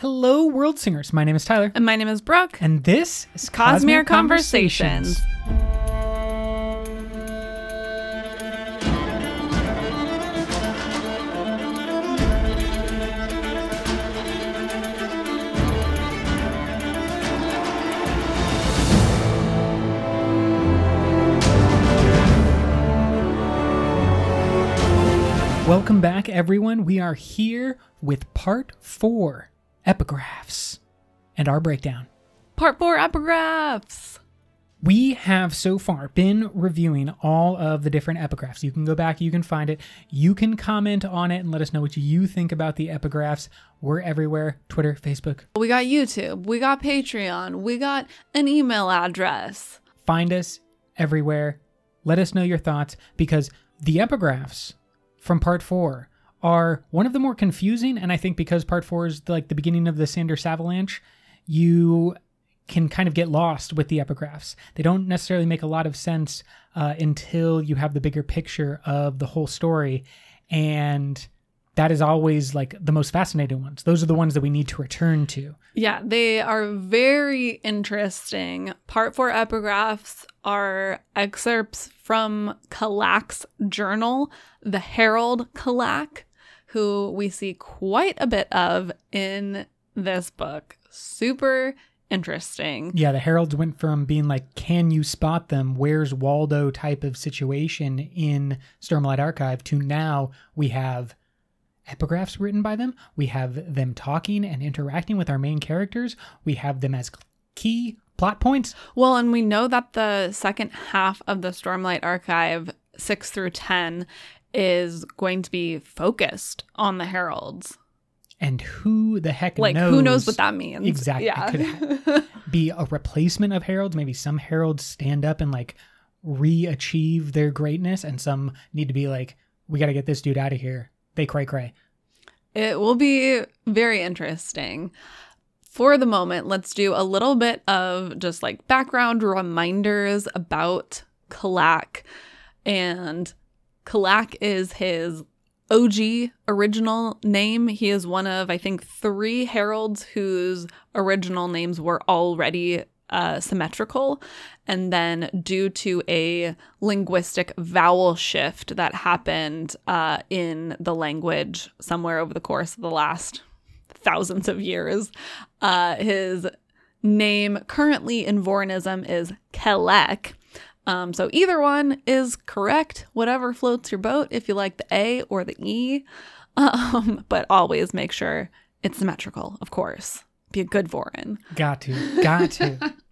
Hello, world singers. My name is Tyler, And my name is Brooke. and this is Cosmere Conversations. Welcome back, everyone. We are here with part four epigraphs and our breakdown. Part 4 epigraphs. We have so far been reviewing all of the different epigraphs. You can go back, you can find it, you can comment on it and let us know what you think about the epigraphs. We're everywhere Twitter, Facebook. We got YouTube. We got Patreon. We got an email address. Find us everywhere. Let us know your thoughts because the epigraphs from part four are one of the more confusing. And I think because part four is like the beginning of the Sanderson Avalanche, you can kind of get lost with the epigraphs. They don't necessarily make a lot of sense uh, until you have the bigger picture of the whole story. And that is always like the most fascinating ones. Those are the ones that we need to return to. Yeah, they are very interesting. Part 4 epigraphs are excerpts from Kalak's journal, the Herald Kalak, who we see quite a bit of in this book. Super interesting. Yeah, the Heralds went from being like, can you spot them? Where's Waldo type of situation in Stormlight Archive to now we have epigraphs written by them. We have them talking and interacting with our main characters. We have them as key plot points. Well, and we know that the second half of the Stormlight Archive, 6 through 10, is going to be focused on the heralds. And who the heck Like, knows? who knows what that means? Exactly. Yeah. It could be a replacement of heralds. Maybe some heralds stand up and like re-achieve their greatness, and some need to be like, we got to get this dude out of here. They cray cray. It will be very interesting. For the moment, let's do a little bit of just like background reminders about Kalak. And Kalak is his OG original name. He is one of, I think, three heralds whose original names were already uh, symmetrical. And then, due to a linguistic vowel shift that happened uh, in the language somewhere over the course of the last thousands of years, uh, his name currently in Vorinism is Kelek. Um, so either one is correct, whatever floats your boat, if you like the A or the E. Um, but always make sure it's symmetrical, of course. Be a good Vorin. Got to. Got to.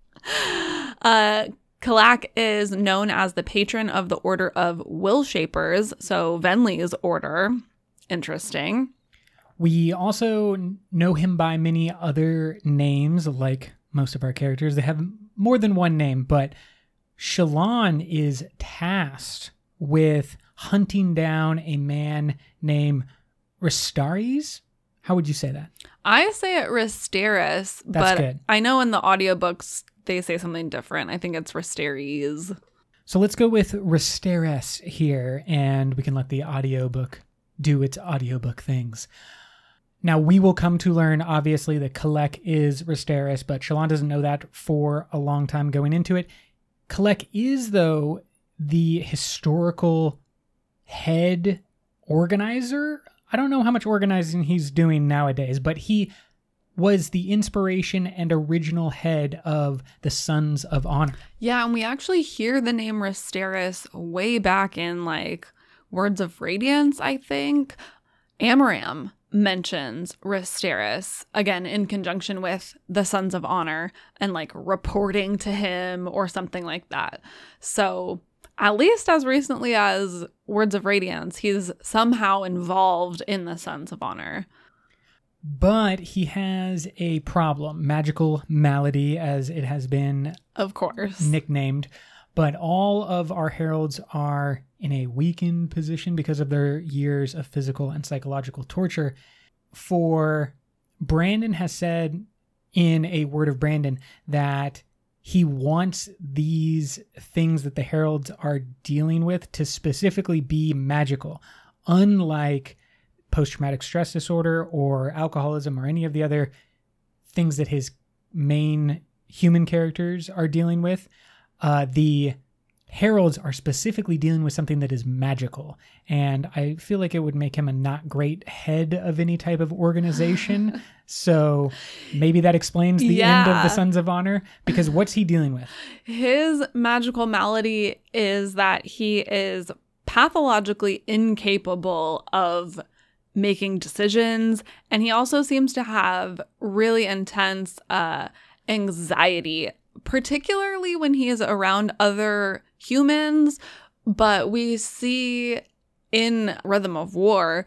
Uh, Kalak is known as the patron of the Order of Will Shapers, so Venli's order. Interesting. We also know him by many other names, like most of our characters. They have more than one name, but Shallan is tasked with hunting down a man named Ristaris. How would you say that? I say it That's but good. I know in the audiobooks they say something different. I think it's Risteres. So let's go with Risteres here, and we can let the audiobook do its audiobook things. Now, we will come to learn, obviously, that Kalek is Risteris, but Shallan doesn't know that for a long time going into it. Kalek is, though, the historical head organizer. I don't know how much organizing he's doing nowadays, but he was the inspiration and original head of the Sons of Honor. Yeah, and we actually hear the name Risteris way back in like Words of Radiance, I think. Amaram mentions Risteris again in conjunction with the Sons of Honor and like reporting to him or something like that. So, at least as recently as Words of Radiance, he's somehow involved in the Sons of Honor. But he has a problem, magical malady, as it has been Of course. nicknamed. But all of our heralds are in a weakened position because of their years of physical and psychological torture. For Brandon has said in a word of Brandon that he wants these things that the heralds are dealing with to specifically be magical, unlike post traumatic stress disorder or alcoholism or any of the other things that his main human characters are dealing with. Uh, the heralds are specifically dealing with something that is magical, and I feel like it would make him a not great head of any type of organization. so maybe that explains the end of the Sons of Honor because what's he dealing with? His magical malady is that he is pathologically incapable of making decisions. And he also seems to have really intense uh, anxiety, particularly when he is around other humans. But we see in Rhythm of War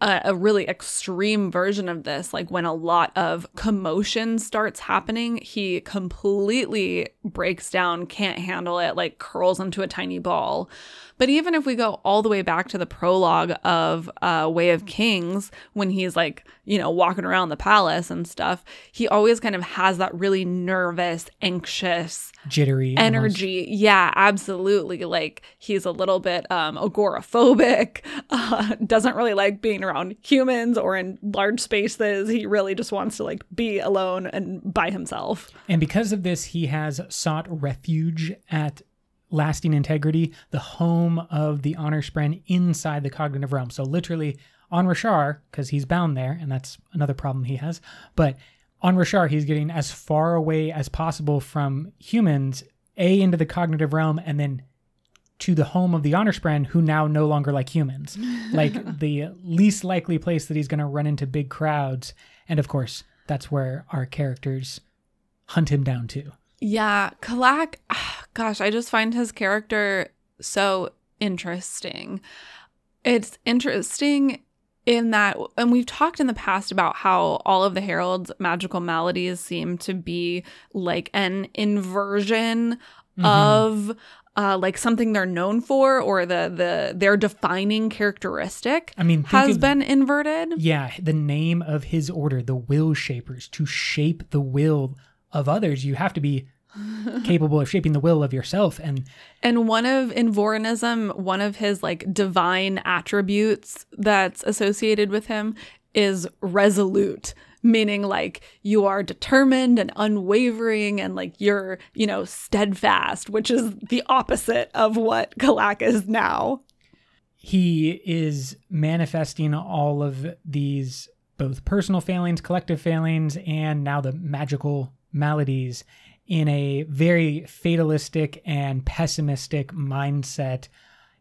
a, a really extreme version of this like when a lot of commotion starts happening he completely breaks down can't handle it like curls into a tiny ball but even if we go all the way back to the prologue of uh, way of kings when he's like you know walking around the palace and stuff he always kind of has that really nervous anxious Jittery almost. energy yeah absolutely. Like he's a little bit um agoraphobic uh, doesn't really like being around humans or in large spaces. He really just wants to like be alone and by himself. And because of this, he has sought refuge at Lasting Integrity, the home of the Honor Spren inside the cognitive realm. So literally on Roshar, because he's bound there, and that's another problem he has. But on Roshar, he's getting as far away as possible from humans, A, into the cognitive realm, and then to the home of the Honor Spren, who now no longer like humans. like the least likely place that he's going to run into big crowds. And of course, that's where our characters hunt him down to. Yeah kalak gosh i just find his character so interesting it's interesting in that and we've talked in the past about how all of the herald's magical maladies seem to be like an inversion Mm-hmm. of uh, like something they're known for or the the their defining characteristic I mean, has of- been inverted. Yeah, the name of his order, the will shapers, to shape the will of others, you have to be capable of shaping the will of yourself. And And one of in Vorinism, one of his like divine attributes that's associated with him is resolute, meaning like you are determined and unwavering and like you're, you know, steadfast, which is the opposite of what Kalak is now. he is manifesting all of these both personal failings, collective failings, and now the magical maladies in a very fatalistic and pessimistic mindset.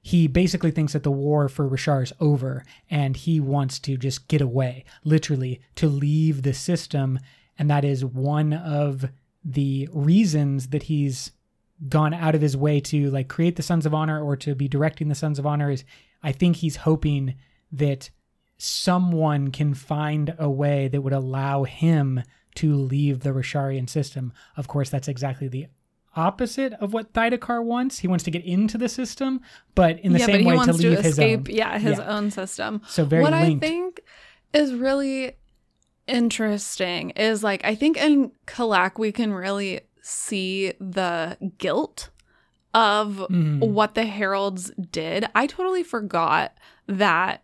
He basically thinks that the war for Roshar is over and he wants to just get away, literally, to leave the system. And that is one of the reasons that he's gone out of his way to like create the Sons of Honor or to be directing the Sons of Honor is I think he's hoping that someone can find a way that would allow him to leave the Rosharian system. Of course, that's exactly the opposite of what Thaidakar wants. He wants to get into the system, but in the yeah, same way to wants to, leave his escape, own. yeah, his Yeah. own system. So very what linked. I think is really interesting is like I think in Kalak we can really see the guilt of Mhm. what the heralds did. I totally forgot that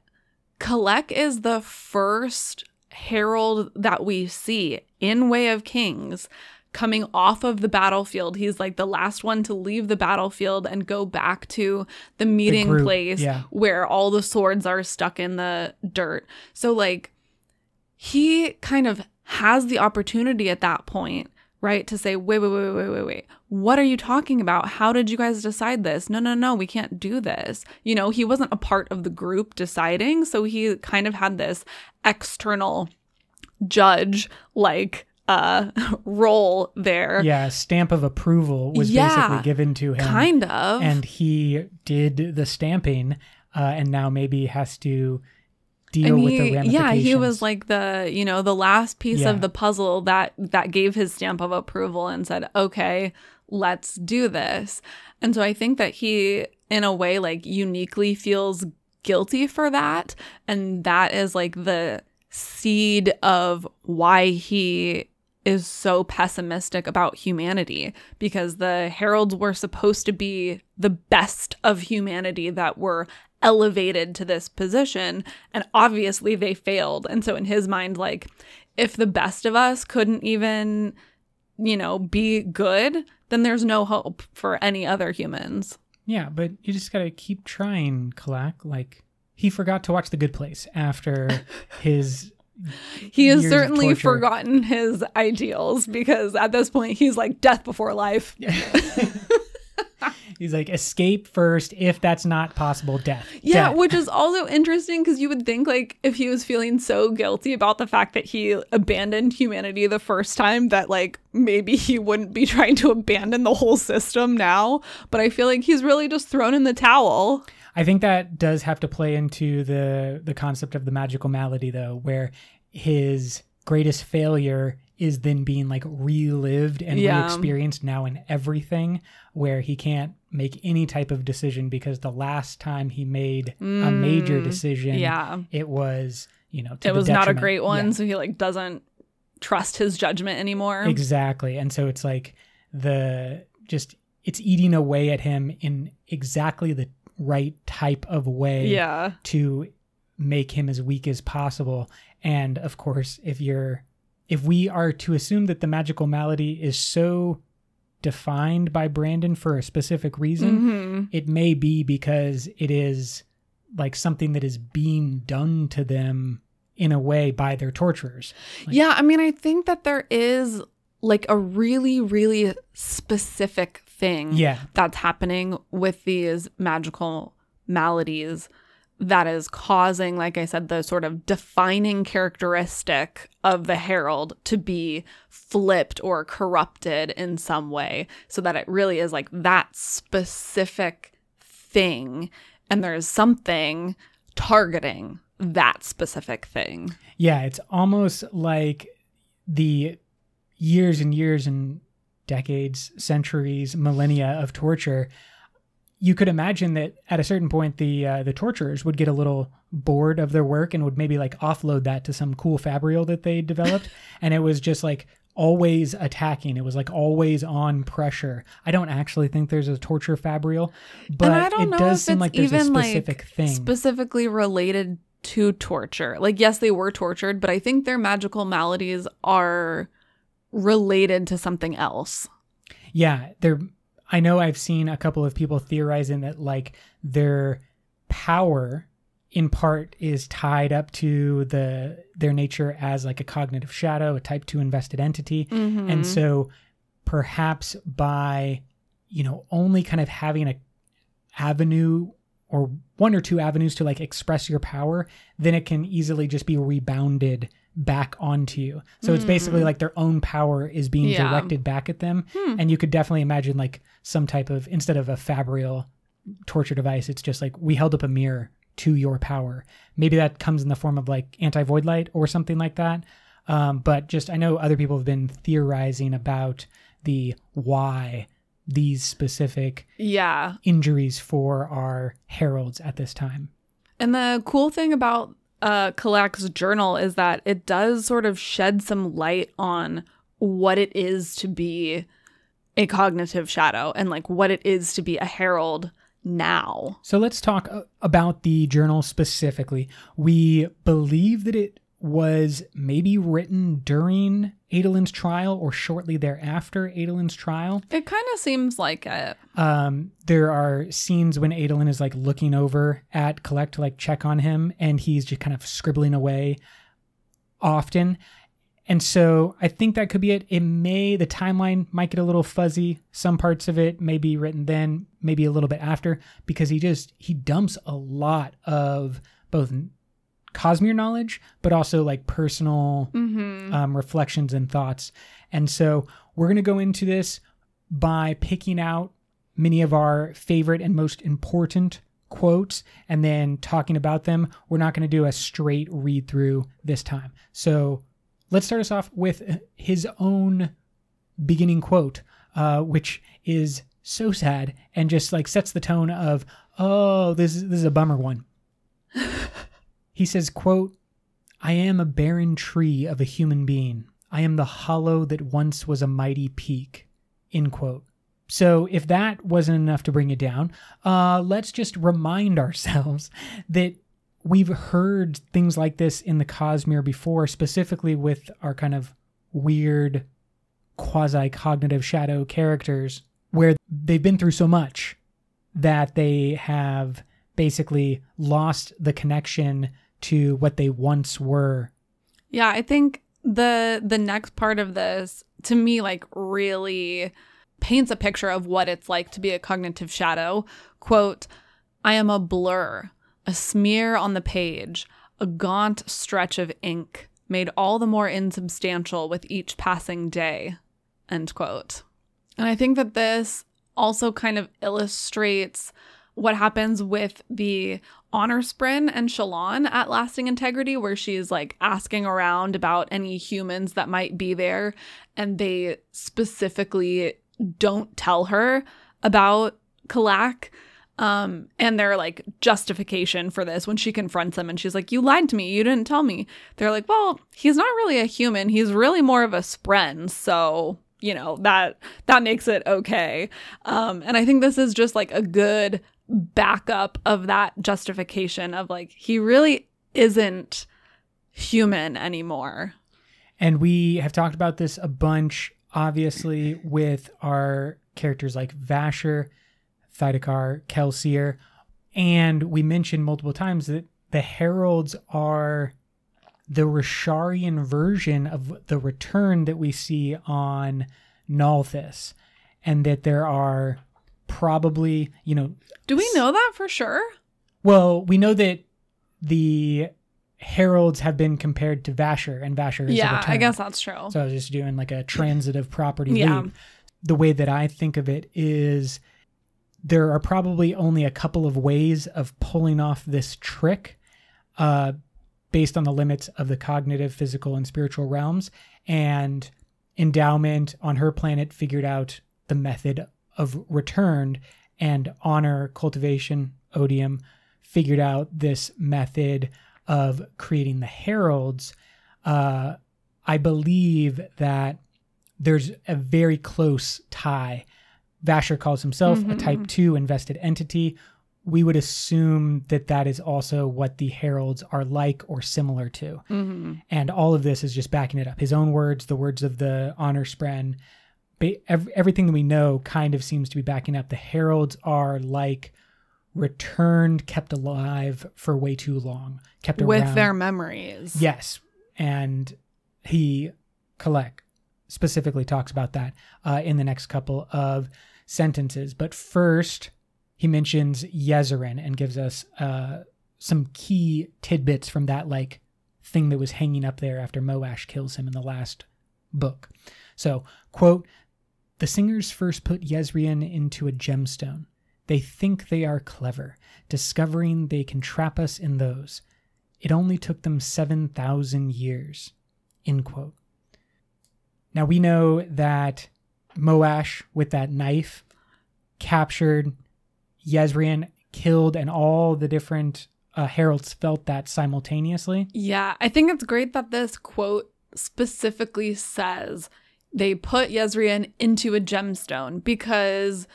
Kalek is the first herald that we see in Way of Kings coming off of the battlefield. He's like the last one to leave the battlefield and go back to the meeting group, place yeah. where all the swords are stuck in the dirt. So like he kind of has the opportunity at that point, right, to say, wait, wait, wait, wait, wait, wait. What are you talking about? How did you guys decide this? No, no, no, we can't do this. You know, he wasn't a part of the group deciding. So he kind of had this external judge like uh role there. Yeah, stamp of approval was Yeah, basically given to him. Kind of. and he did the stamping uh, and now maybe has to deal and with the he, ramifications. yeah, he was like the you know the last piece Yeah. of the puzzle that that gave his stamp of approval and said, okay, let's do this. And so I think that he, in a way, like uniquely feels guilty for that, and that is like the seed of why he is so pessimistic about humanity because the heralds were supposed to be the best of humanity that were elevated to this position and obviously they failed and so in his mind like if the best of us couldn't even, you know, be good, then there's no hope for any other humans. Yeah, but you just gotta keep trying, Kalak. Like he forgot to watch The Good Place after his. He has certainly forgotten his ideals because at this point he's like death before life. He's like escape first. If that's not possible, death. Yeah, Death. which is also interesting because you would think like if he was feeling so guilty about the fact that he abandoned humanity the first time that like maybe he wouldn't be trying to abandon the whole system now. But I feel like he's really just thrown in the towel. I think that does have to play into the the concept of the magical malady though, where his greatest failure is then being like relived and Yeah. re-experienced now in everything where he can't make any type of decision because the last time he made a major decision Mm, Yeah. it was you know It was not a great one, Yeah. so he like doesn't trust his judgment anymore. Exactly. And so it's like the just it's eating away at him in exactly the right type of way yeah. to make him as weak as possible. And of course, if you're if we are to assume that the magical malady is so defined by Brandon for a specific reason, hmm it may be because it is like something that is being done to them in a way by their torturers. Like- yeah, I mean, I think that there is like a really, really specific thing Yeah. that's happening with these magical maladies that is causing, like I said, the sort of defining characteristic of the herald to be flipped or corrupted in some way, so that it really is like that specific thing, and there's something targeting that specific thing. Yeah, it's almost like the years and years and decades, centuries, millennia of torture. You could imagine that at a certain point, the uh, the torturers would get a little bored of their work and would maybe like offload that to some cool fabrial that they developed, and it was just like always attacking. It was like always on pressure. I don't actually think there's a torture fabrial, but it does seem like there's a specific like thing. specifically related to torture. Like, yes, they were tortured, but I think their magical maladies are related to something else. Yeah, there I know I've seen a couple of people theorizing that like their power in part is tied up to the their nature as like a cognitive shadow, a type 2 invested entity. Mm-hmm. And so perhaps by you know only kind of having a avenue or one or two avenues to like express your power, then it can easily just be rebounded back onto you. So it's basically like their own power is being Yeah. directed back at them. Hmm. And you could definitely imagine like some type of instead of a fabrial torture device, it's just like we held up a mirror to your power. Maybe that comes in the form of like anti void light or something like that. Um, but just I know other people have been theorizing about the why these specific yeah. injuries for our heralds at this time. And the cool thing about uh, Kalak's journal is that it does sort of shed some light on what it is to be a cognitive shadow and like what it is to be a herald now. So let's talk uh, about the journal specifically. We believe that it was maybe written during Adolin's trial or shortly thereafter Adolin's trial. It kind of seems like it. Um, there are scenes when Adolin is like looking over at Kalak to like check on him, and he's just kind of scribbling away often. And so I think that could be it. It may, the timeline might get a little fuzzy. Some parts of it may be written then, maybe a little bit after, because he just, he dumps a lot of both Cosmere knowledge, but also like personal Mm-hmm. um, reflections and thoughts. And so we're going to go into this by picking out many of our favorite and most important quotes and then talking about them. We're not going to do a straight read through this time. So let's start us off with his own beginning quote, uh, which is so sad and just like sets the tone of, oh, this is, this is a bummer one. He says, quote, I am a barren tree of a human being. I am the hollow that once was a mighty peak. End quote. So if that wasn't enough to bring it down, uh, let's just remind ourselves that we've heard things like this in the Cosmere before, specifically with our kind of weird quasi cognitive shadow characters, where they've been through so much that they have basically lost the connection to what they once were. Yeah, I think the the next part of this to me like really paints a picture of what it's like to be a cognitive shadow. Quote, I am a blur, a smear on the page, a gaunt stretch of ink, made all the more insubstantial with each passing day. End quote. And I think that this also kind of illustrates what happens with the honor spren and Shallan at Lasting Integrity, where she's like asking around about any humans that might be there, and they specifically don't tell her about Kalak. Um, and their like justification for this when she confronts them and she's like, You lied to me, you didn't tell me. They're like, Well, he's not really a human, he's really more of a spren, so you know, that that makes it okay. Um, and I think this is just like a good backup of that justification of like he really isn't human anymore. And we have talked about this a bunch, obviously, with our characters like Vasher, Thaidakar, Kelsier. And we mentioned multiple times that the heralds are the Rosharian version of the return that we see on Nalthis. And that there are probably, you know. Do we know that for sure? Well, we know that the heralds have been compared to Vasher, and Vasher is yeah, I guess that's true. So I was just doing like a transitive property Yeah. The way that I think of it is there are probably only a couple of ways of pulling off this trick uh, based on the limits of the cognitive, physical, and spiritual realms. And Endowment on her planet figured out the method of returned, and Honor, Cultivation, Odium figured out this method of creating the heralds. Uh, I believe that there's a very close tie. Vasher calls himself a type 2 invested entity. We would assume that that is also what the heralds are like or similar to. hmm And all of this is just backing it up. His own words, the words of the honor spren, everything that we know kind of seems to be backing up. The heralds are like returned, kept alive for way too long, kept With around. their memories. Yes, and he Kalak specifically talks about that uh, in the next couple of sentences. But first, he mentions Yezerin and gives us uh, some key tidbits from that like thing that was hanging up there after Moash kills him in the last book. So, quote, the singers first put Yezrian into a gemstone. They think they are clever, discovering they can trap us in those. It only took them 7,000 years. End quote. Now we know that Moash, with that knife, captured Yezrian, killed, and all the different uh, heralds felt that simultaneously. Yeah, I think it's great that this quote specifically says they put Yezrian into a gemstone because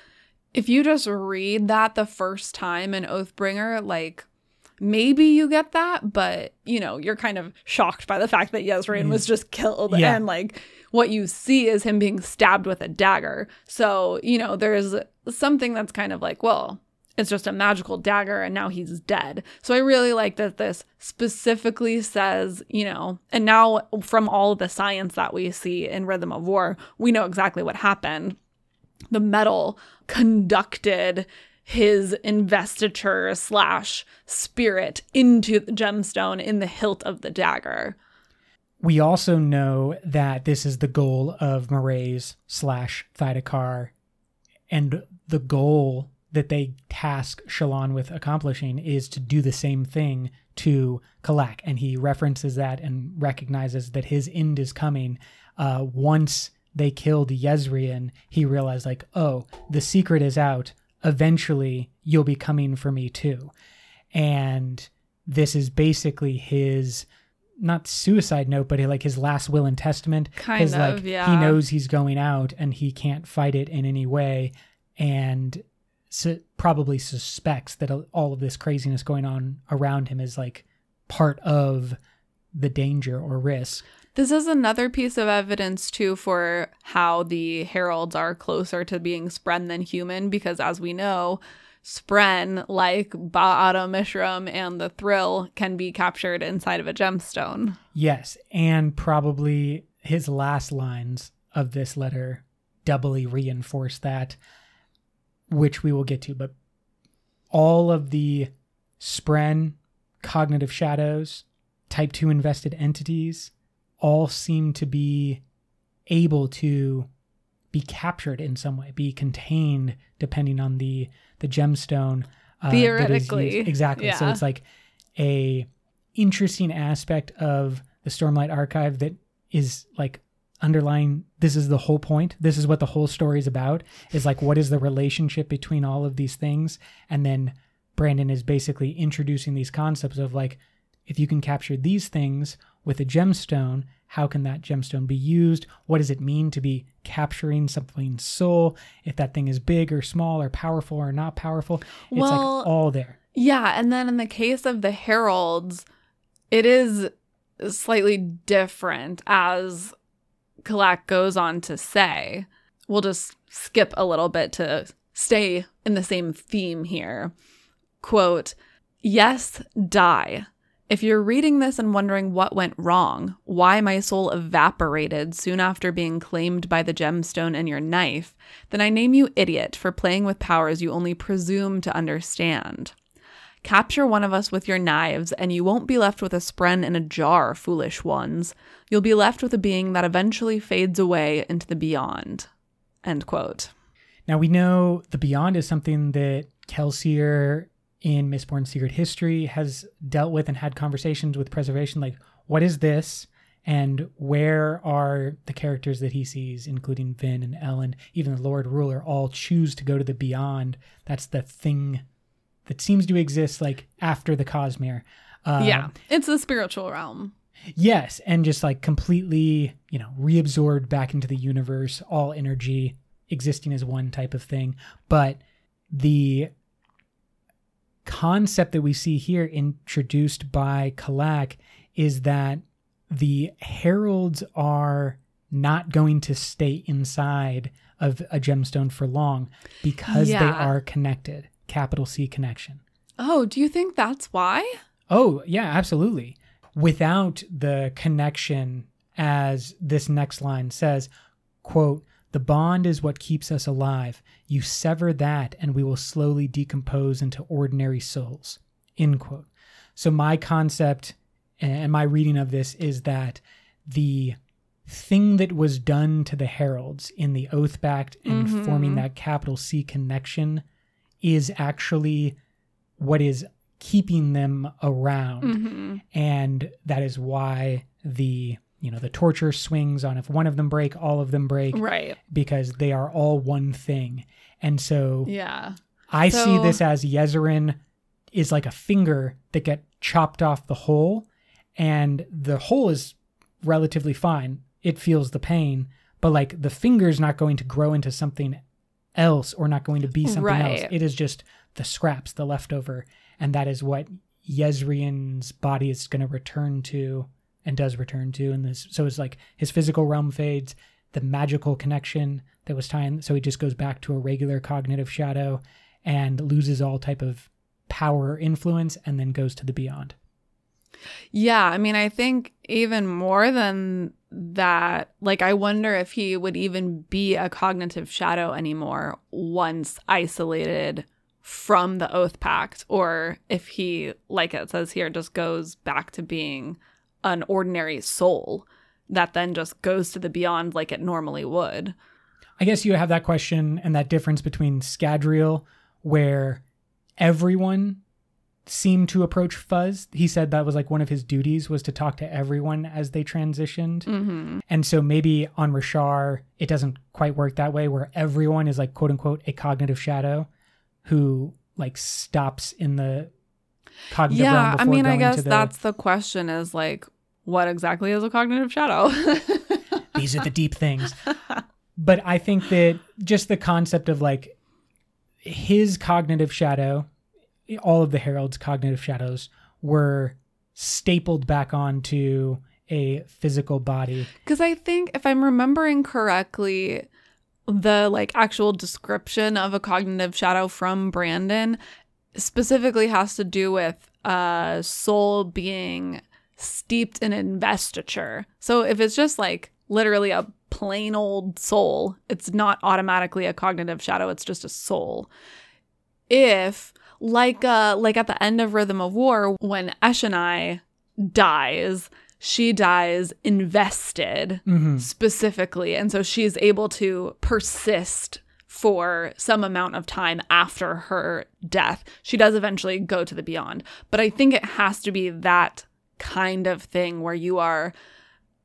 if you just read that the first time in Oathbringer, like maybe you get that, but you know, you're kind of shocked by the fact that Yezrian was mm. just killed Yeah. and like what you see is him being stabbed with a dagger. So, you know, there's something that's kind of like, well, it's just a magical dagger and now he's dead. So I really like that this specifically says, you know, and now from all the science that we see in Rhythm of War, we know exactly what happened. The metal conducted his investiture slash spirit into the gemstone in the hilt of the dagger. We also know that this is the goal of Mraize slash Thaidakar, and the goal that they task Shallan with accomplishing is to do the same thing to Kalak. And he references that and recognizes that his end is coming. Uh, once they killed Yezrian, he realized, like, oh, the secret is out. Eventually, you'll be coming for me too. And this is basically his not suicide note, but like his last will and testament. Kind his, of, like, yeah. He knows he's going out and he can't fight it in any way, and su- probably suspects that all of this craziness going on around him is like part of the danger or risk. This is another piece of evidence, too, for how the heralds are closer to being Spren than human, because as we know, Spren, like Ba-Ado-Mishram and the Thrill, can be captured inside of a gemstone. Yes, and probably his last lines of this letter doubly reinforce that, which we will get to. But all of the Spren cognitive shadows, type 2 invested entities, all seem to be able to be captured in some way, be contained depending on the the gemstone. Uh, Theoretically, exactly. Yeah. So it's like a interesting aspect of the Stormlight Archive that is like underlying. This is the whole point. This is what the whole story is about. Is like what is the relationship between all of these things, and then Brandon is basically introducing these concepts of like if you can capture these things with a gemstone, how can that gemstone be used? What does it mean to be capturing something's soul? If that thing is big or small or powerful or not powerful, it's well, like all there. Yeah. And then in the case of the heralds, it is slightly different as Kalak goes on to say. We'll just skip a little bit to stay in the same theme here. Quote, Yes, die. If you're reading this and wondering what went wrong, why my soul evaporated soon after being claimed by the gemstone and your knife, then I name you idiot for playing with powers you only presume to understand. Capture one of us with your knives, and you won't be left with a spren in a jar, foolish ones. You'll be left with a being that eventually fades away into the beyond. End quote. Now we know the beyond is something that Kelsier in Mistborn Secret History has dealt with and had conversations with preservation like what is this and where are the characters that he sees including Vin and Elend, even the Lord Ruler all choose to go to the beyond that's the thing that seems to exist like after the Cosmere uh, yeah it's the spiritual realm yes and just like completely you know reabsorbed back into the universe all energy existing as one type of thing but the concept that we see here introduced by Kalak is that the heralds are not going to stay inside of a gemstone for long because yeah. they are connected. Capital C connection. Oh, do you think that's why? Oh, yeah, absolutely. Without the connection, as this next line says, quote, the bond is what keeps us alive. You sever that, and we will slowly decompose into ordinary souls. End quote. So, my concept and my reading of this is that the thing that was done to the heralds in the Oathpact and mm-hmm. forming that capital C connection is actually what is keeping them around. Mm-hmm. And that is why the you know the torture swings on if one of them break all of them break right because they are all one thing and so yeah i so, see this as Yezerin is like a finger that get chopped off the hole and the hole is relatively fine it feels the pain but like the finger's not going to grow into something else or not going to be something right. else it is just the scraps the leftover and that is what Yezerin's body is going to return to and does return to And this so it's like his physical realm fades the magical connection that was tying so he just goes back to a regular cognitive shadow and loses all type of power or influence and then goes to the beyond yeah i mean i think even more than that like i wonder if he would even be a cognitive shadow anymore once isolated from the oath pact or if he like it says here just goes back to being an ordinary soul that then just goes to the beyond like it normally would. I guess you have that question and that difference between Scadrial, where everyone seemed to approach Fuzz. He said that was like one of his duties was to talk to everyone as they transitioned. Mm-hmm. And so maybe on Roshar, it doesn't quite work that way, where everyone is like quote unquote a cognitive shadow who like stops in the cognitive yeah, I mean, I guess the... that's the question is like, what exactly is a cognitive shadow? These are the deep things. But I think that just the concept of like his cognitive shadow, all of the Herald's cognitive shadows were stapled back onto a physical body. Because I think if I'm remembering correctly, the like actual description of a cognitive shadow from Brandon specifically has to do with a soul being steeped in investiture. So if it's just like literally a plain old soul, it's not automatically a cognitive shadow, it's just a soul. If like uh like at the end of Rhythm of War when Eshonai dies, she dies invested Mhm. specifically. And so she's able to persist for some amount of time after her death. She does eventually go to the beyond. But I think it has to be that kind of thing where you are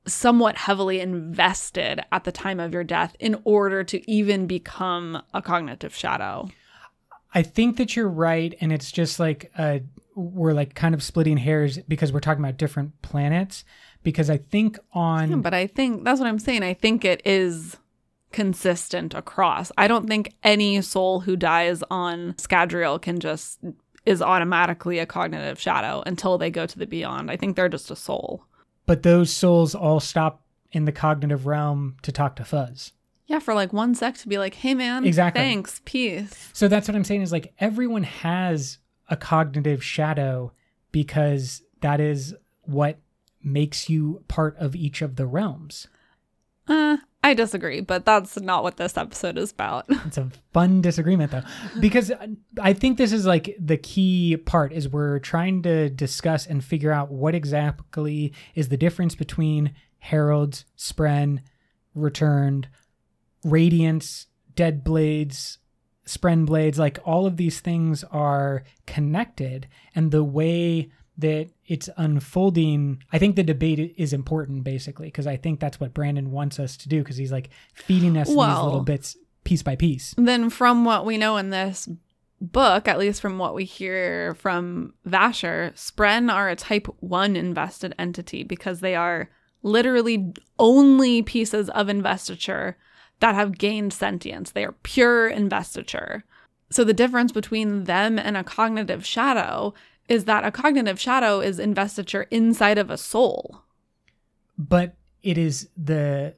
somewhat heavily invested at the time of your death in order to even become a cognitive shadow. I think that you're right, and it's just like uh, we're like kind of splitting hairs because we're talking about different planets. Because I think on Yeah, but I think that's what I'm saying. I think it is consistent across. I don't think any soul who dies on Scadrial can just is automatically a cognitive shadow until they go to the beyond. I think they're just a soul. but those souls all stop in the cognitive realm to talk to Fuzz. Yeah, for like one sec to be like, "Hey man, Exactly. thanks, peace." So that's what I'm saying is like everyone has a cognitive shadow because that is what makes you part of each of the realms. Uh, I disagree, but that's not what this episode is about. It's a fun disagreement though, because I think this is like the key part is we're trying to discuss and figure out what exactly is the difference between heralds, spren, returned, radiance, dead blades, spren blades. Like all of these things are connected, and the way that it's unfolding i think the debate is important basically because i think that's what brandon wants us to do because he's like feeding us these little bits piece by piece then from what we know in this book, at least from what we hear from Vasher, Spren are a type 1 invested entity because they are literally only pieces of investiture that have gained sentience. They are pure investiture. So the difference between them and a cognitive shadow is that a cognitive shadow is investiture inside of a soul. but it is the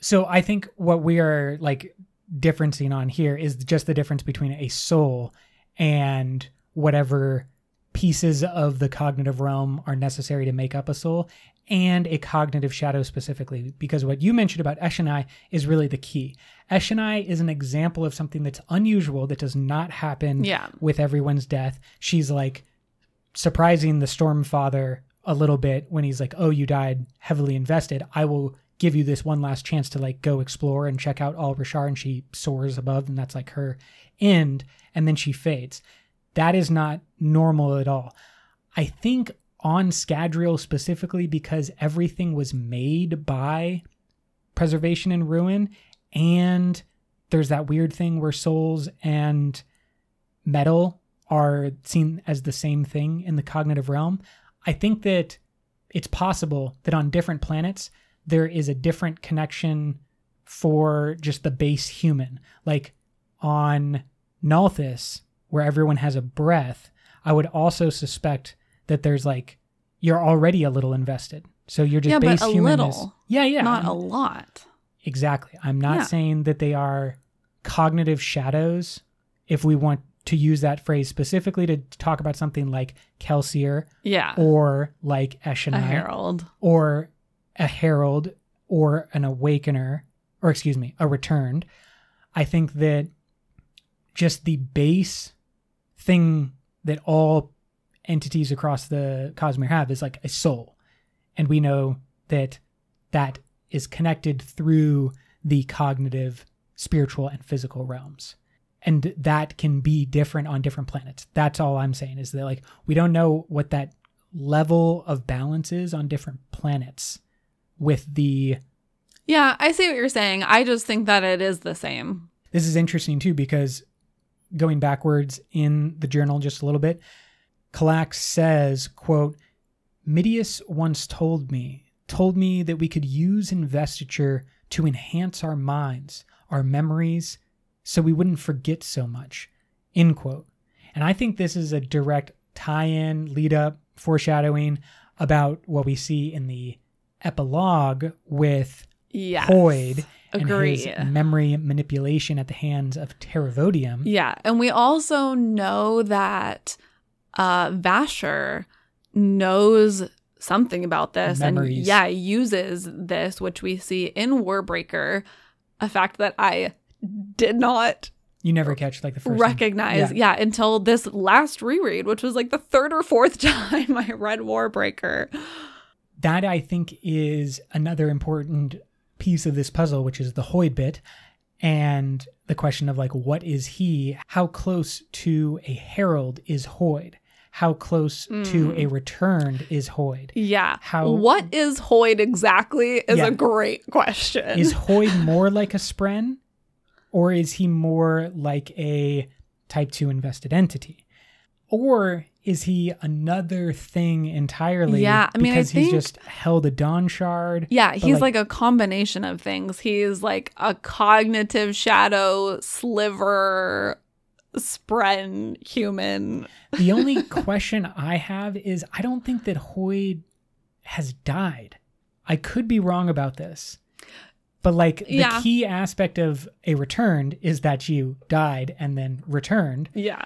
so i think what we are like differencing on here is just the difference between a soul and whatever pieces of the cognitive realm are necessary to make up a soul and a cognitive shadow specifically because what you mentioned about Eshonai is really the key. Eshonai is an example of something that's unusual that does not happen Yeah. with everyone's death. She's like surprising the Stormfather a little bit when he's like, "Oh, you died heavily invested. I will give you this one last chance to like go explore and check out all Roshar." And she soars above, and that's like her end, and then she fades. That is not normal at all. I think on Scadrial specifically because everything was made by preservation and ruin, and there's that weird thing where souls and metal are seen as the same thing in the cognitive realm. I think that it's possible that on different planets there is a different connection for just the base human. Like on Nalthis, where everyone has a breath, I would also suspect that there's like you're already a little invested. So you're just Yeah, but a human. is- little, yeah, yeah. Not a lot. Exactly. I'm not Yeah. saying that they are cognitive shadows if we want to use that phrase specifically to talk about something like Kelsier Yeah. or like a Eshonai herald. or a herald or an awakener or excuse me, a returned. I think that just the base thing that all entities across the Cosmere have is like a soul. And we know that that is connected through the cognitive, spiritual, and physical realms. And that can be different on different planets. That's all I'm saying is that, like, we don't know what that level of balance is on different planets with the. Yeah, I see what you're saying. I just think that it is the same. This is interesting too because going backwards in the journal just a little bit, Kalak says, quote, Midius once told me, told me that we could use investiture to enhance our minds, our memories, so we wouldn't forget so much. End quote. And I think this is a direct tie-in, lead up, foreshadowing about what we see in the epilogue with Yes. Hoid Agree. and his memory manipulation at the hands of Terravodium. Yeah, and we also know that uh Vasher knows something about this Memories. and yeah, uses this which we see in Warbreaker, a fact that I did not You never catch like the first recognize Yeah. yeah. until this last reread, which was like the third or fourth time I read Warbreaker. that I think is another important piece of this puzzle, which is the Hoid bit and the question of like, what is he? How close to a herald is Hoid? How close to mm. a returned is Hoid? Yeah. How- what is Hoid exactly is Yeah. a great question. Is Hoid more like a Spren or is he more like a type 2 invested entity? Or is he another thing entirely? Yeah, I mean, I because he's just held a Dawn Shard. Yeah, he's like- like, a combination of things. He's like a cognitive shadow sliver spren human. The only question I have is I don't think that Hoid has died. I could be wrong about this. But like the Yeah. key aspect of a returned is that you died and then returned. Yeah.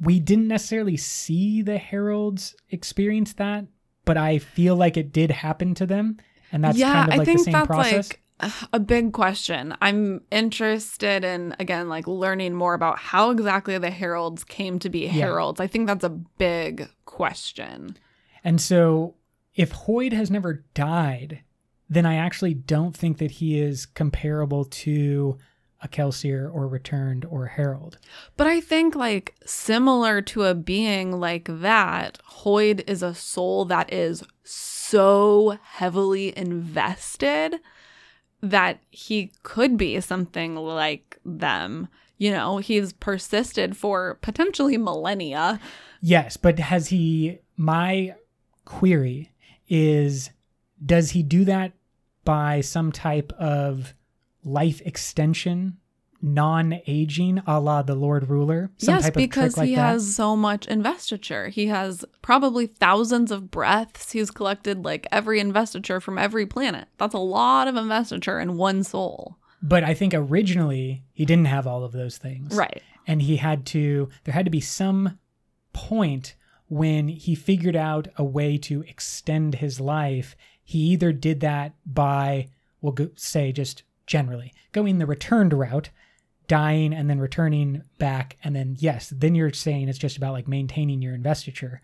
We didn't necessarily see the heralds experience that, but I feel like it did happen to them. And that's yeah, kind of I like think the same that's process. like a big question. I'm interested in again like learning more about how exactly the heralds came to be heralds. I think that's a big question. And so if Hoid has never died, then I actually don't think that he is comparable to a Kelsier or Returned or Herald. But I think, like, similar to a being like that, Hoid is a soul that is so heavily invested that he could be something like them. You know, he's persisted for potentially millennia. Yes, but has he my query is does he do that by some type of life extension, non-aging, a la the Lord Ruler? Some yes, type of because trick like he that? has so much investiture. He has probably thousands of breaths. He's collected like every investiture from every planet. That's a lot of investiture in one soul. But I think originally he didn't have all of those things. Right. and he had to there had to be some point when he figured out a way to extend his life he either did that by we'll go, say just generally going the returned route dying and then returning back. And then yes then you're saying it's just about like maintaining your investiture.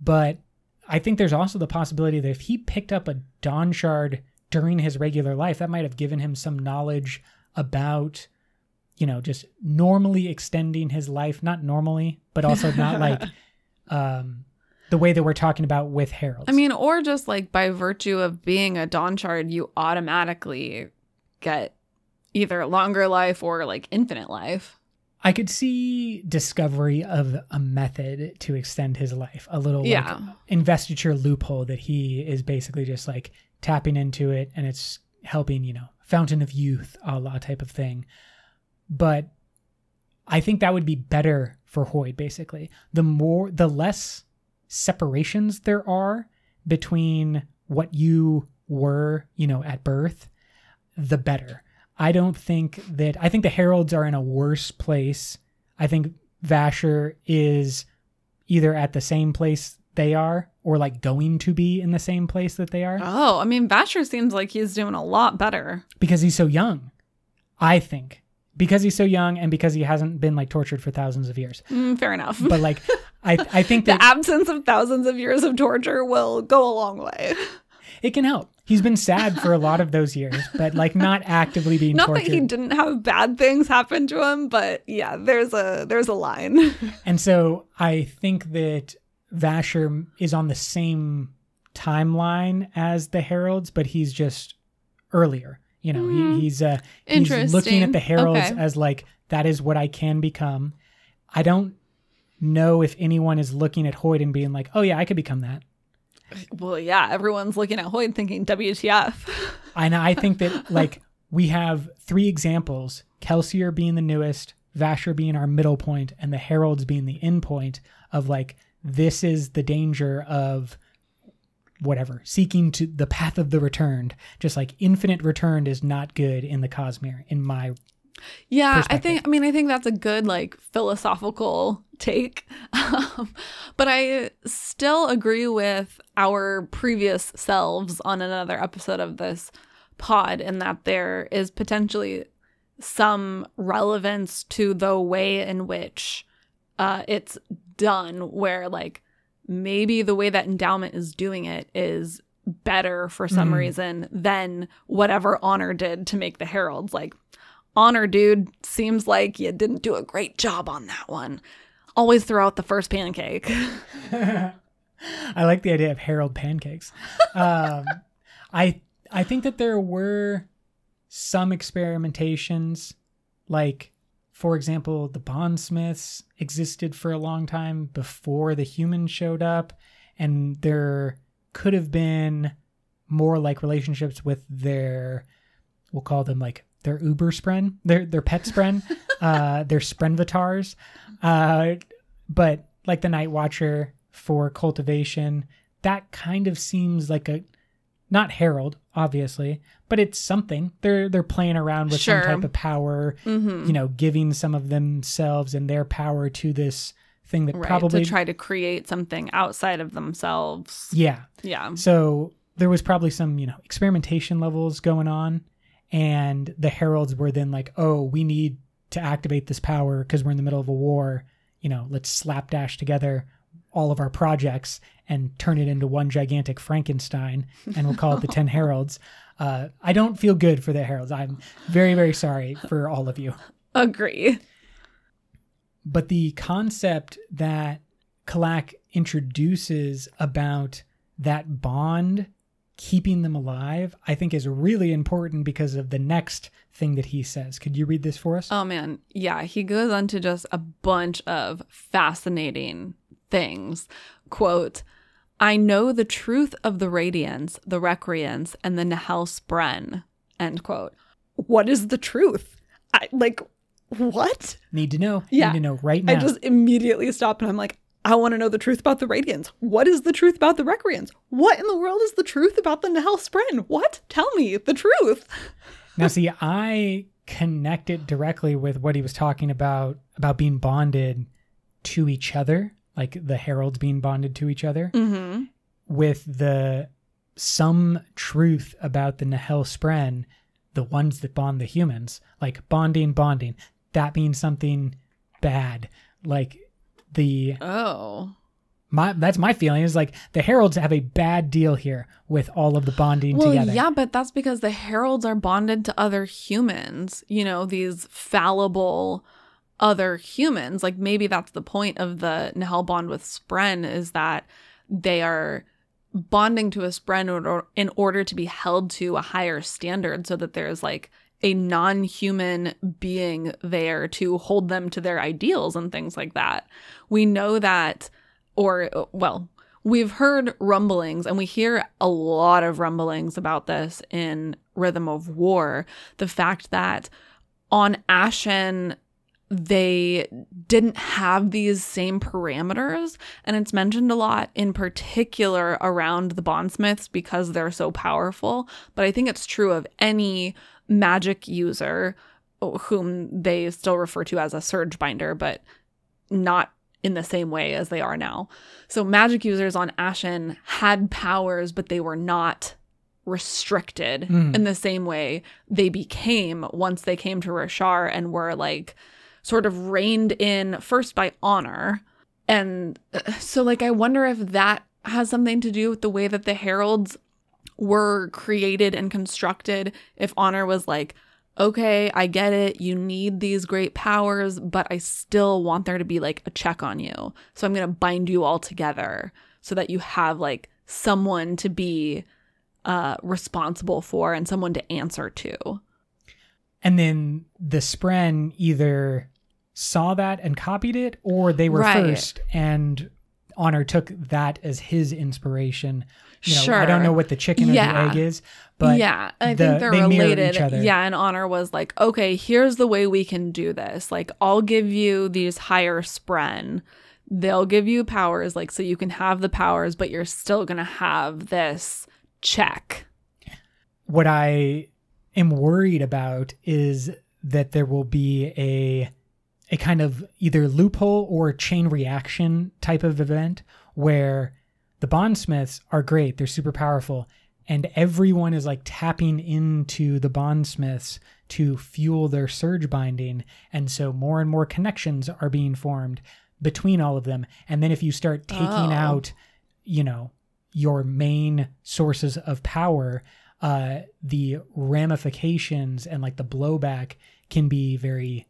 But i think there's also the possibility that if he picked up a Dawn Shard during his regular life that might have given him some knowledge about you know just normally extending his life not normally but also not like um the way that we're talking about with heralds I mean, or just like by virtue of being a Dawn Shard, you automatically get either longer life or like infinite life. i could see discovery of a method to extend his life a little Yeah. like investiture loophole that he is basically just like tapping into it and it's helping you know fountain of youth a la type of thing but i think that would be better for hoid basically the more the less separations there are between what you were you know at birth the better i don't think that i think the heralds are in a worse place i think vasher is either at the same place they are or like going to be in the same place that they are Oh, I mean, Vasher seems like he's doing a lot better. because he's so young. I think because he's so young and because he hasn't been like tortured for thousands of years. Mm, fair enough. But like I I think the that absence of thousands of years of torture will go a long way. it can help. He's been sad for a lot of those years, but like not actively being Not tortured. that he didn't have bad things happen to him, but yeah, there's a there's a line. And so I think that Vasher is on the same timeline as the Heralds, but he's just earlier. You know, he, he's uh he's looking Hmm. At the Heralds Okay. as like that is what I can become. I don't know if anyone is looking at Hoid and being like, "Oh yeah, I could become that." Well, yeah, everyone's looking at Hoid thinking WTF. And I think that like we have three examples: Kelsier being the newest, Vasher being our middle point, and the Heralds being the end point of like this is the danger of whatever, seeking to the path of the returned. Just like infinite returned is not good in the Cosmere, in my Yeah, I think I mean I think that's a good like philosophical take. Um, but I still agree with our previous selves on another episode of this pod in that there is potentially some relevance to the way in which uh, it's done where like maybe the way that endowment is doing it is better for some Mhm. reason than whatever honor did to make the heralds like honor dude seems like you didn't do a great job on that one always throw out the first pancake I like the idea of Harold pancakes. Um, I I think that there were some experimentations, like for example, the bondsmiths existed for a long time before the humans showed up, and there could have been more like relationships with their, we'll call them like their Uber spren, their their pet spren, uh, their sprenvatars, uh, but like the Night Watcher for cultivation, that kind of seems like a not Herald, obviously, but it's something. They're they're playing around with Sure. some type of power, mm-hmm. you know, giving some of themselves and their power to this thing that right probably to try to create something outside of themselves yeah. yeah So there was probably some, you know, experimentation levels going on and the heralds were then like, "Oh, we need to activate this power because we're in the middle of a war. You know, let's slapdash together all of our projects and turn it into one gigantic Frankenstein and we'll call it the 10 heralds." Uh, I don't feel good for the heralds. I'm very very sorry for all of you. agree but the concept that Kalak introduces about that bond keeping them alive, I think is really important because of the next thing that he says. Could you read this for us? Oh man, yeah, he goes on to just a bunch of fascinating things. Quote, I know the truth of the Radiance, the Recreants, and the Nahel Spren. End quote. What is the truth? I like what? Need to know. Yeah. Need to know right now. I just immediately stop and I'm like, I want to know the truth about the Radiants. What is the truth about the Recreants? What in the world is the truth about the Nahel Spren? What? Tell me the truth. now see, I connect it directly with what he was talking about about being bonded to each other, like the heralds being bonded to each other. Mm-hmm. with the some truth about the Nahel Spren, the ones that bond the humans, like bonding, bonding, that means something bad. Like the Oh. my that's my feeling is like the heralds have a bad deal here with all of the bonding Well, together. yeah, but that's because the heralds are bonded to other humans, you know, these fallible other humans. Like maybe that's the point of the Nahel bond with Spren is that they are bonding to a Spren in order, in order to be held to a higher standard so that there's like a non-human being there to hold them to their ideals and things like that. We know that or well, we've heard rumblings and we hear a lot of rumblings about this in Rhythm of War, the fact that on Ashyn they didn't have these same parameters and it's mentioned a lot in particular around the bondsmiths because they're so powerful but i think it's true of any magic user whom they still refer to as a surge binder but not in the same way as they are now so magic users on ashyn had powers but they were not restricted Mm. in the same way they became once they came to Roshar and were like sort of reined in first by honor. And uh, so like I wonder if that has something to do with the way that the heralds were created and constructed if honor was like okay, I get it. You need these great powers, but I still want there to be like a check on you. So I'm going to bind you all together so that you have like someone to be uh responsible for and someone to answer to. And then the Spren either saw that and copied it, or they were Right. first and Honor took that as his inspiration. You know, I don't know what the chicken or Yeah. the egg is, but yeah, I the- think they're they related. each other. Yeah, and Honor was like, okay, here's the way we can do this. Like, I'll give you these higher spren they'll give you powers, like, so you can have the powers, but you're still going to have this check. What I am worried about is that there will be a a kind of either loophole or chain reaction type of event where the bondsmiths are great, they're super powerful, and everyone is like tapping into the bondsmiths to fuel their surge binding. And so more and more connections are being formed between all of them. And then if you start taking Oh. out, you know, your main sources of power, uh, the ramifications and like the blowback can be very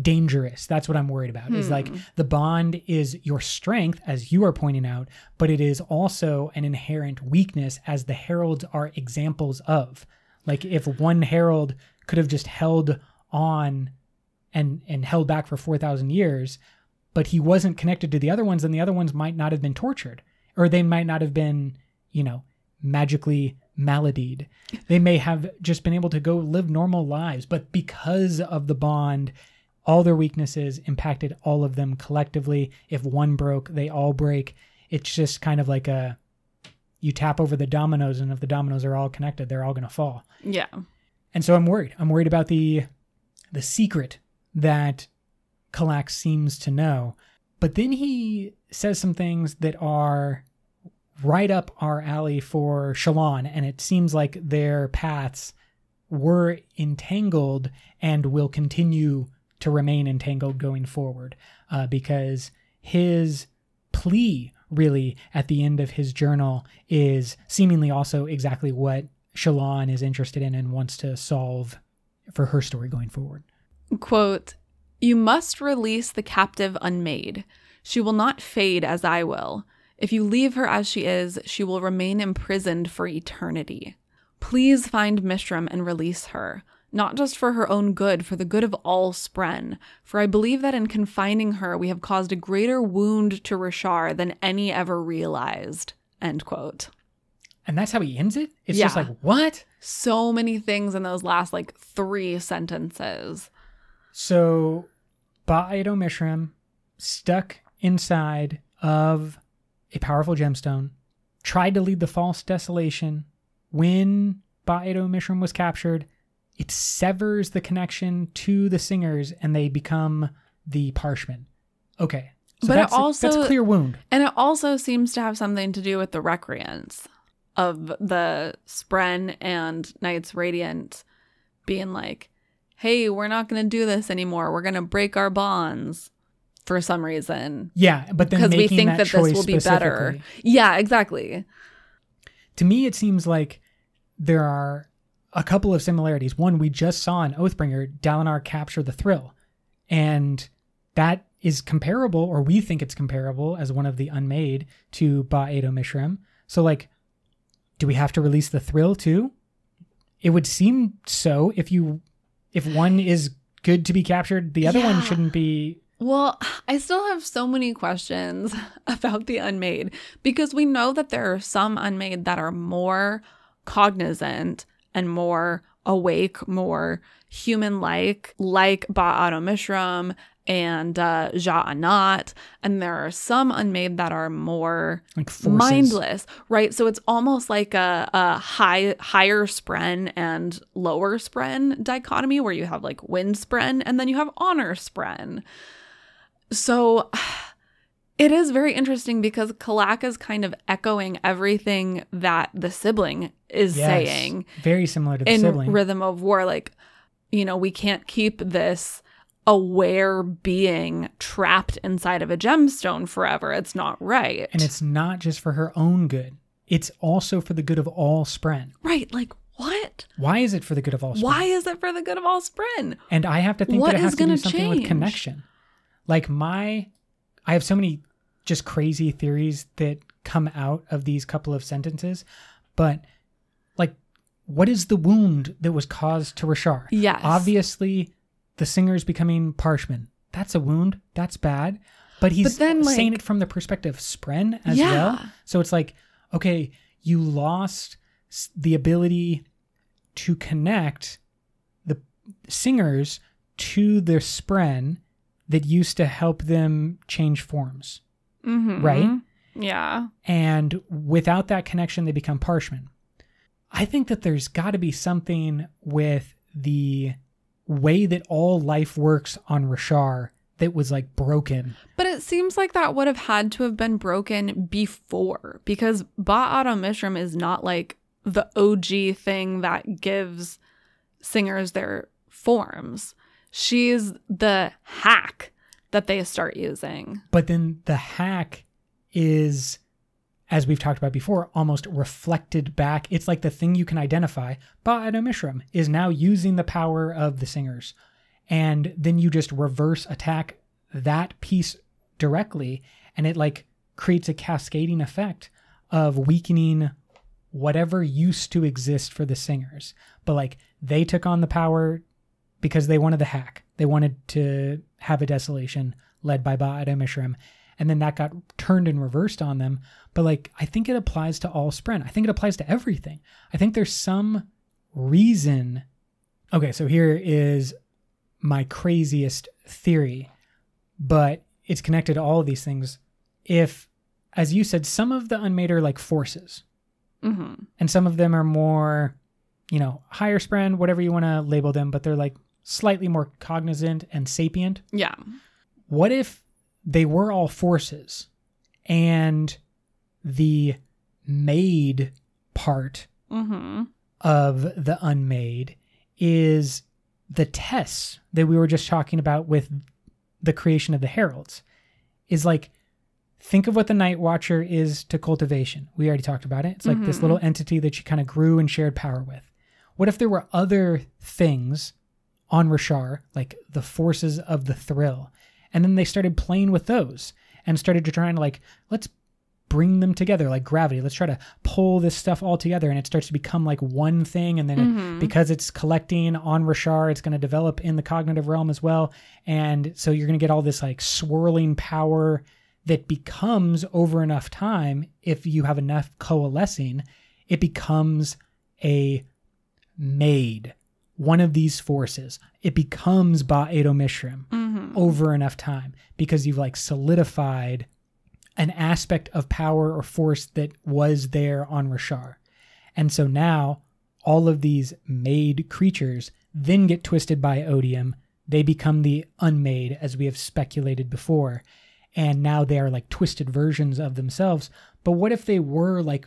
dangerous. That's what I'm worried about. Is like Hmm. the bond is your strength, as you are pointing out, but it is also an inherent weakness, as the heralds are examples of. Like if one herald could have just held on and and held back for four thousand years, but he wasn't connected to the other ones, and the other ones might not have been tortured, or they might not have been, you know, magically maladied. They may have just been able to go live normal lives, but because of the bond, all their weaknesses impacted all of them collectively. If one broke, they all break. It's just kind of like a you tap over the dominoes, and if the dominoes are all connected, they're all going to fall. Yeah. And so I'm worried. I'm worried about the the secret that Kalak seems to know. But then he says some things that are right up our alley for Shallan, and it seems like their paths were entangled and will continue to remain entangled going forward uh, because his plea really at the end of his journal is seemingly also exactly what Shallan is interested in and wants to solve for her story going forward. Quote, You must release the captive unmade. She will not fade as I will. If you leave her as she is, she will remain imprisoned for eternity. Please find Mishram and release her, not just for her own good, for the good of all Spren. For I believe that in confining her, we have caused a greater wound to Roshar than any ever realized. End quote. And that's how he ends it? It's just like, what? So many things in those last like three sentences. So Ba-Ado-Mishram stuck inside of a powerful gemstone, tried to lead the false desolation. When Ba-Ado-Mishram was captured, it severs the connection to the singers and they become the Parshmen. Okay. So But it that's, also- that's clear wound. And it also seems to have something to do with the recreants of the Spren and Knights Radiant being like, hey, we're not going to do this anymore. We're going to break our bonds for some reason. Yeah, but then Because we think that, that this will be better. Yeah, exactly. to me it seems like there are a couple of similarities. One we just saw in oathbringer dalinar capture the thrill. And that is comparable or we think it's comparable as one of the unmade to ba-ado-mishram so like do we have to release the thrill too? It would seem so if you if one is good to be captured the other one shouldn't be. Well, I still have so many questions about the unmade because we know that there are some unmade that are more cognizant and more awake, more human like, like Ba-Ado-Mishram and uh, Sja-anat. And there are some unmade that are more like forces. mindless, right? So it's almost like a, a high higher spren and lower spren dichotomy where you have like wind spren and then you have honor spren. So it is very interesting because Kalak is kind of echoing everything that the sibling is Yes. saying very similar to the in sibling. Rhythm of war like you know we can't keep this aware being trapped inside of a gemstone forever. It's not right. And it's not just for her own good. It's also for the good of all spren. Right like what? Why is it for the good of all spren? why is it for the good of all spren? And I have to think What that it has to do something with connection. Like my, I have so many just crazy theories that come out of these couple of sentences, but like, what is the wound that was caused to Roshar? Yes. Obviously, the singer's becoming Parshman. That's a wound. That's bad. But he's But then, like- saying it from the perspective of Spren as Yeah. well. So it's like, okay, you lost the ability to connect the singers to the spren that used to help them change forms. Mhm. Right? Yeah. And without that connection, they become Parshmen. I think that there's got to be something with the way that all life works on Roshar that was like broken. But it seems like that would have had to have been broken before because Ba-Ado-Mishram is not like the OG thing that gives singers their forms. She's the hack that they start using. But then the hack is, as we've talked about before, almost reflected back. It's like the thing you can identify. Ba-Ado-Mishram is now using the power of the singers. And then you just reverse attack that piece directly, and it like creates a cascading effect of weakening whatever used to exist for the singers. But like they took on the power because they wanted the hack. They wanted to have a desolation led by Ba-Ado-Mishram. And then that got turned and reversed on them. But like I think it applies to all Spren. I think it applies to everything. I think there's some reason. Okay, so here is my craziest theory, but it's connected to all of these things. If, as you said, some of the unmade are like forces, hmm and some of them are more, you know, higher spren, whatever you want to label them, but they're like slightly more cognizant and sapient. Yeah. What if they were all forces and the made part hmm of the unmade is the tests that we were just talking about with the creation of the heralds is like think of what the night watcher is to cultivation we already talked about it it's like this Mhm. little entity that you kind of grew and shared power with what if there were other things on roshar like the forces of the thrill. And then they started playing with those and started to try and like let's bring them together like gravity. Let's try to pull this stuff all together and it starts to become like one thing. And then it, Mhm. because it's collecting on roshar it's going to develop in the cognitive realm as well. And so you're going to get all this like swirling power that becomes over enough time if you have enough coalescing it becomes a made one of these forces it becomes ba-ado-mishram hmm over enough time because you've like solidified an aspect of power or force that was there on Roshar. And so now all of these made creatures then get twisted by odium. They become the unmade, as we have speculated before. And now they are like twisted versions of themselves. But what if they were like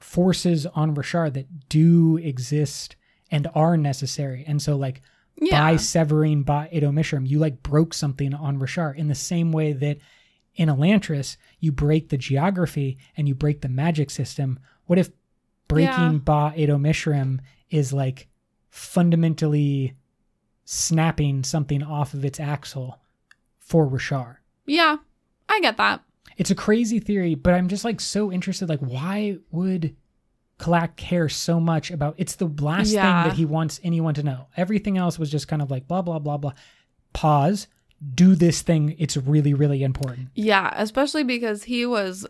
forces on Roshar that do exist and are necessary? And so, like, Yeah. by severing by Mishram, you like broke something on Roshar in the same way that in Elantris you break the geography and you break the magic system. What if breaking Yeah. Ba-Ado-Mishram is like fundamentally snapping something off of its axle for Roshar? yeah. I get that. It's a crazy theory, but I'm just like so interested. Like, why would Kalak care so much about? It's the last Yeah. thing that he wants anyone to know. Everything else was just kind of like blah blah blah blah. Pause. Do this thing. It's really really important. Yeah, especially because he was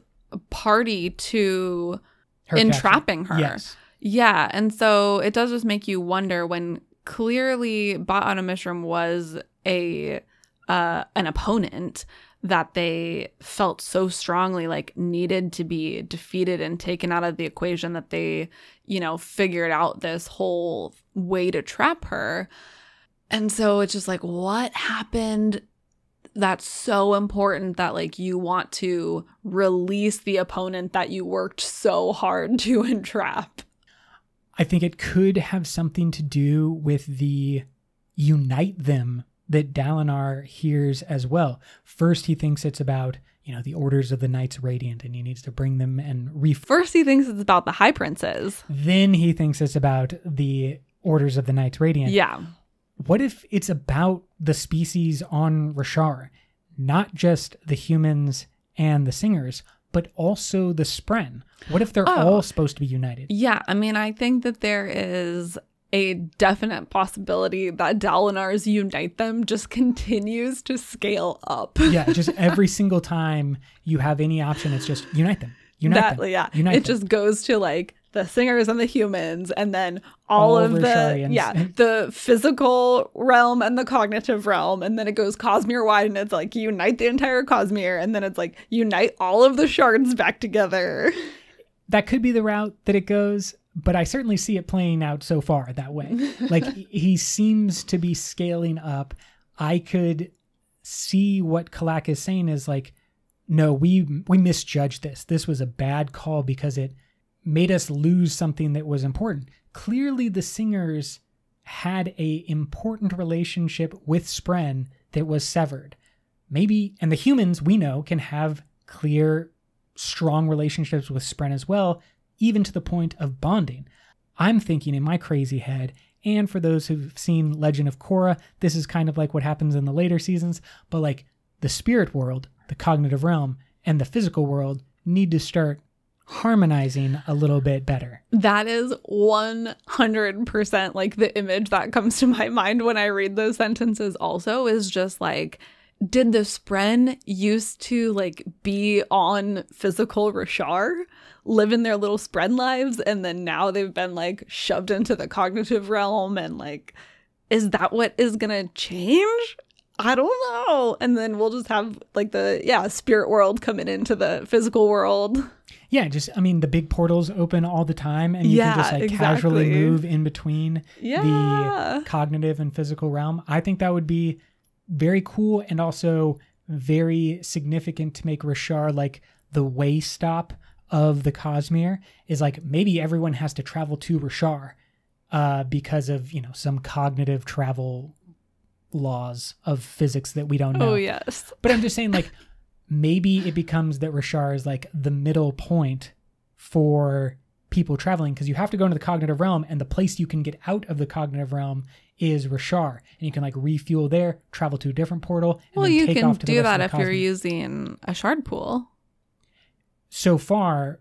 party to Her entrapping her. Yes. Yeah, and so it does just make you wonder when clearly Ba-Ado-Mishram was a uh, an opponent that they felt so strongly like needed to be defeated and taken out of the equation that they, you know, figured out this whole way to trap her. And so it's just like what happened that's so important that like you want to release the opponent that you worked so hard to entrap. I think it could have something to do with the unite them that Dalinar hears as well. First, he thinks it's about you know the orders of the Knights Radiant, and he needs to bring them and re. First, he thinks it's about the High Princes. Then he thinks it's about the orders of the Knights Radiant. Yeah. What if it's about the species on Rashar, not just the humans and the singers, but also the Spren? What if they're Oh. all supposed to be united? Yeah. I mean, I think that there is a definite possibility that Dalinar's Unite Them just continues to scale up. yeah, just every single time you have any option, it's just unite them, unite that, them, yeah. unite it them. just goes to like the singers and the humans, and then all, All of the Rosharians. yeah the physical realm and the cognitive realm, and then it goes Cosmere wide, and it's like unite the entire Cosmere, and then it's like unite all of the shards back together. that could be the route that it goes, but I certainly see it playing out so far that way. like he seems to be scaling up. I could see what Kalak is saying is like, no, we we misjudged this. This was a bad call because it made us lose something that was important. Clearly, the singers had a important relationship with Spren that was severed. Maybe, and the humans we know can have clear strong relationships with Spren as well, even to the point of bonding. I'm thinking in my crazy head, and for those who've seen Legend of Korra, this is kind of like what happens in the later seasons, but like the spirit world, the cognitive realm, and the physical world need to start harmonizing a little bit better. That is 100% like the image that comes to my mind when I read those sentences, also, is just like, did the Spren used to like be on physical Roshar, live in their little Spren lives, and then now they've been like shoved into the cognitive realm? And like, is that what is gonna change? I don't know. And then we'll just have like the, yeah, spirit world coming into the physical world. Yeah, just I mean the big portals open all the time and you Yeah, can just like casually move in between Yeah. the cognitive and physical realm. I think that would be very cool and also very significant to make Roshar like the way stop of the Cosmere is like maybe everyone has to travel to Roshar uh, because of you know some cognitive travel laws of physics that we don't know. Oh, yes. But I'm just saying, like, maybe it becomes that Roshar is like the middle point for people traveling because you have to go into the cognitive realm, and the place you can get out of the cognitive realm is Roshar, and you can like refuel there, travel to a different portal, and Well, you take can off to the do that if you're using a shard pool. so far.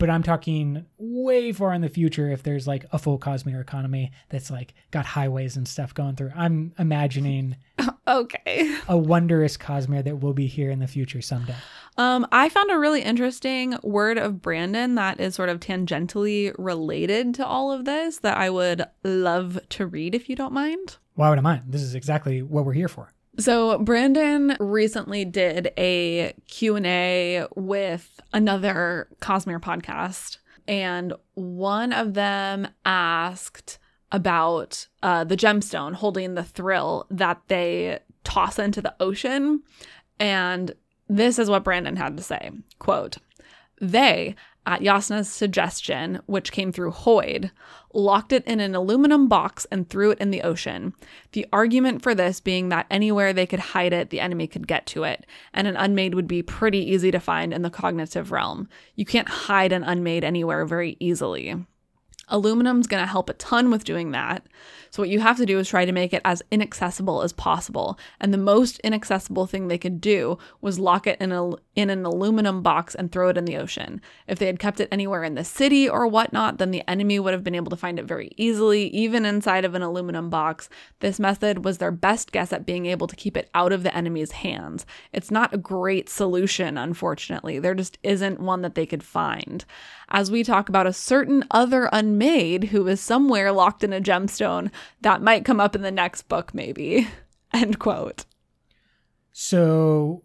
But I'm talking way far in the future if there's like a full Cosmere economy that's like got highways and stuff going through. I'm imagining Okay. a wondrous Cosmere that will be here in the future someday. Um, I found a really interesting word of Brandon that is sort of tangentially related to all of this that I would love to read if you don't mind. Why would I mind? This is exactly what we're here for. So Brandon recently did a Q&A with another Cosmere podcast and one of them asked about uh, the gemstone holding the thrill that they toss into the ocean and this is what Brandon had to say. Quote, they, at Jasnah's suggestion, which came through Hoid, locked it in an aluminum box and threw it in the ocean. The argument for this being that anywhere they could hide it, the enemy could get to it, and an unmade would be pretty easy to find in the cognitive realm. You can't hide an unmade anywhere very easily. Aluminum's going to help a ton with doing that. So, what you have to do is try to make it as inaccessible as possible. And the most inaccessible thing they could do was lock it in, a, in an aluminum box and throw it in the ocean. If they had kept it anywhere in the city or whatnot, then the enemy would have been able to find it very easily, even inside of an aluminum box. This method was their best guess at being able to keep it out of the enemy's hands. It's not a great solution, unfortunately. There just isn't one that they could find. As we talk about a certain other unmade who is somewhere locked in a gemstone, that might come up in the next book, maybe. End quote. So,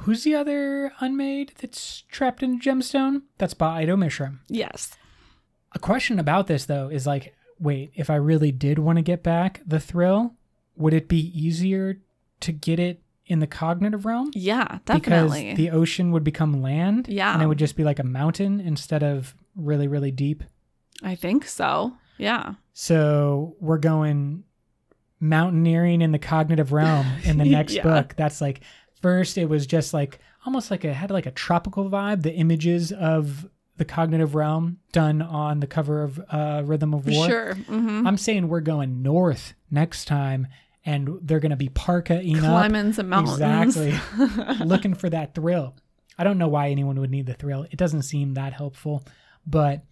who's the other unmade that's trapped in a gemstone? That's Ba-Ado-Mishram. Yes. A question about this, though, is like, wait, if I really did want to get back the thrill, would it be easier to get it in the cognitive realm? Yeah, definitely. Because the ocean would become land. Yeah. And it would just be like a mountain instead of really, really deep. I think so. Yeah. So we're going mountaineering in the cognitive realm in the next Yeah. book. That's like first it was just like almost like it had like a tropical vibe. The images of the cognitive realm done on the cover of uh, Rhythm of War. Sure. hmm I'm saying we're going north next time, and they're going to be parka-ing up. Climbing some mountains. Exactly. looking for that thrill. I don't know why anyone would need the thrill. It doesn't seem that helpful, but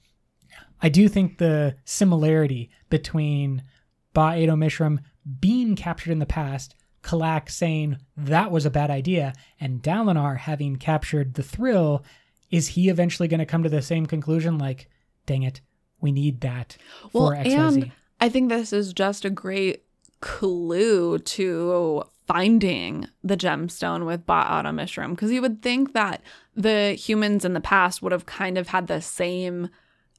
I do think the similarity between Ba-Ado-Mishram being captured in the past, Kalak saying that was a bad idea, and Dalinar having captured the thrill, is he eventually going to come to the same conclusion like, dang it, we need that Well, for XYZ. and I think this is just a great clue to finding the gemstone with Ba-Ado-Mishram because you would think that the humans in the past would have kind of had the same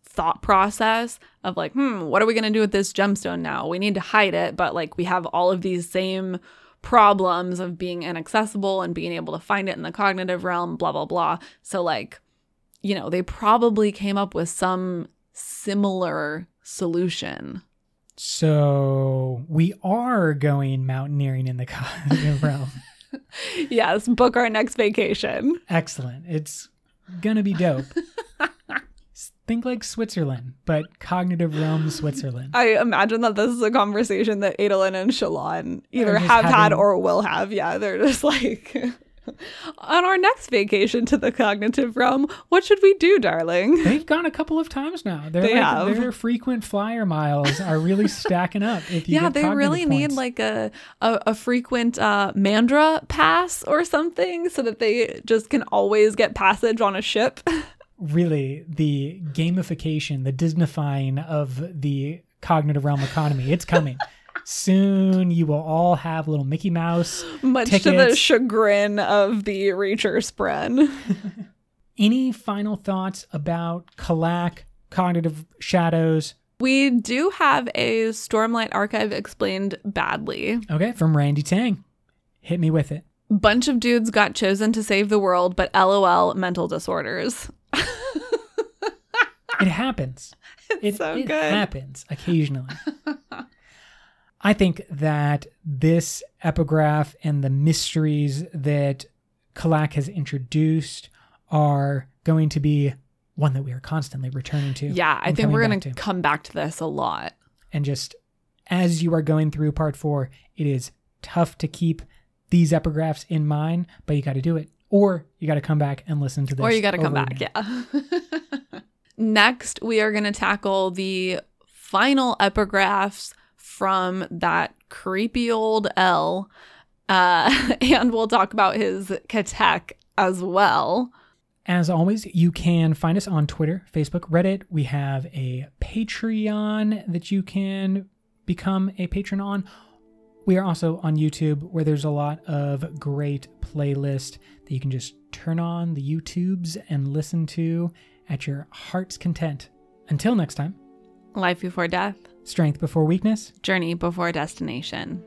thought process of like, hmm, what are we going to do with this gemstone now? We need to hide it, but like we have all of these same problems of being inaccessible and being able to find it in the cognitive realm, blah, blah, blah. So, like, you know, they probably came up with some similar solution. So we are going mountaineering in the cognitive realm. Yes, book our next vacation. Excellent. It's gonna be dope. Think like Switzerland, but cognitive realm Switzerland. I imagine that this is a conversation that Adolin and Shallan either have had or will have. Yeah, they're just like, on our next vacation to the cognitive realm, what should we do, darling? They've gone a couple of times now. They're They like, have. Their frequent flyer miles are really stacking up. If you Yeah, they really need like a, a, a frequent uh, Mandra pass or something so that they just can always get passage on a ship. really the gamification, the Disneyfying of the cognitive realm economy. It's coming. Soon you will all have little Mickey Mouse. Much to the chagrin of the Reacher Spren. Any final thoughts about Kalak, cognitive shadows? We do have a Stormlight archive explained badly. Okay, from Randy Tang. Hit me with it. Bunch of dudes got chosen to save the world, but lol, mental disorders. It happens. It, so it good. happens occasionally. I think that this epigraph and the mysteries that Kalak has introduced are going to be one that we are constantly returning to. Yeah, I think we're going to come back to this a lot. And just as you are going through part four, it is tough to keep these epigraphs in mind, but you got to do it. Or you got to come back and listen to this. Or you got to come back. again. Yeah. Next, we are going to tackle the final epigraphs from that creepy old L. Uh, and we'll talk about his ketek as well. As always, you can find us on Twitter, Facebook, Reddit. We have a Patreon that you can become a patron on. We are also on YouTube where there's a lot of great playlists that you can just turn on the YouTubes and listen to at your heart's content. Until next time, Life before death, strength before weakness. journey before destination.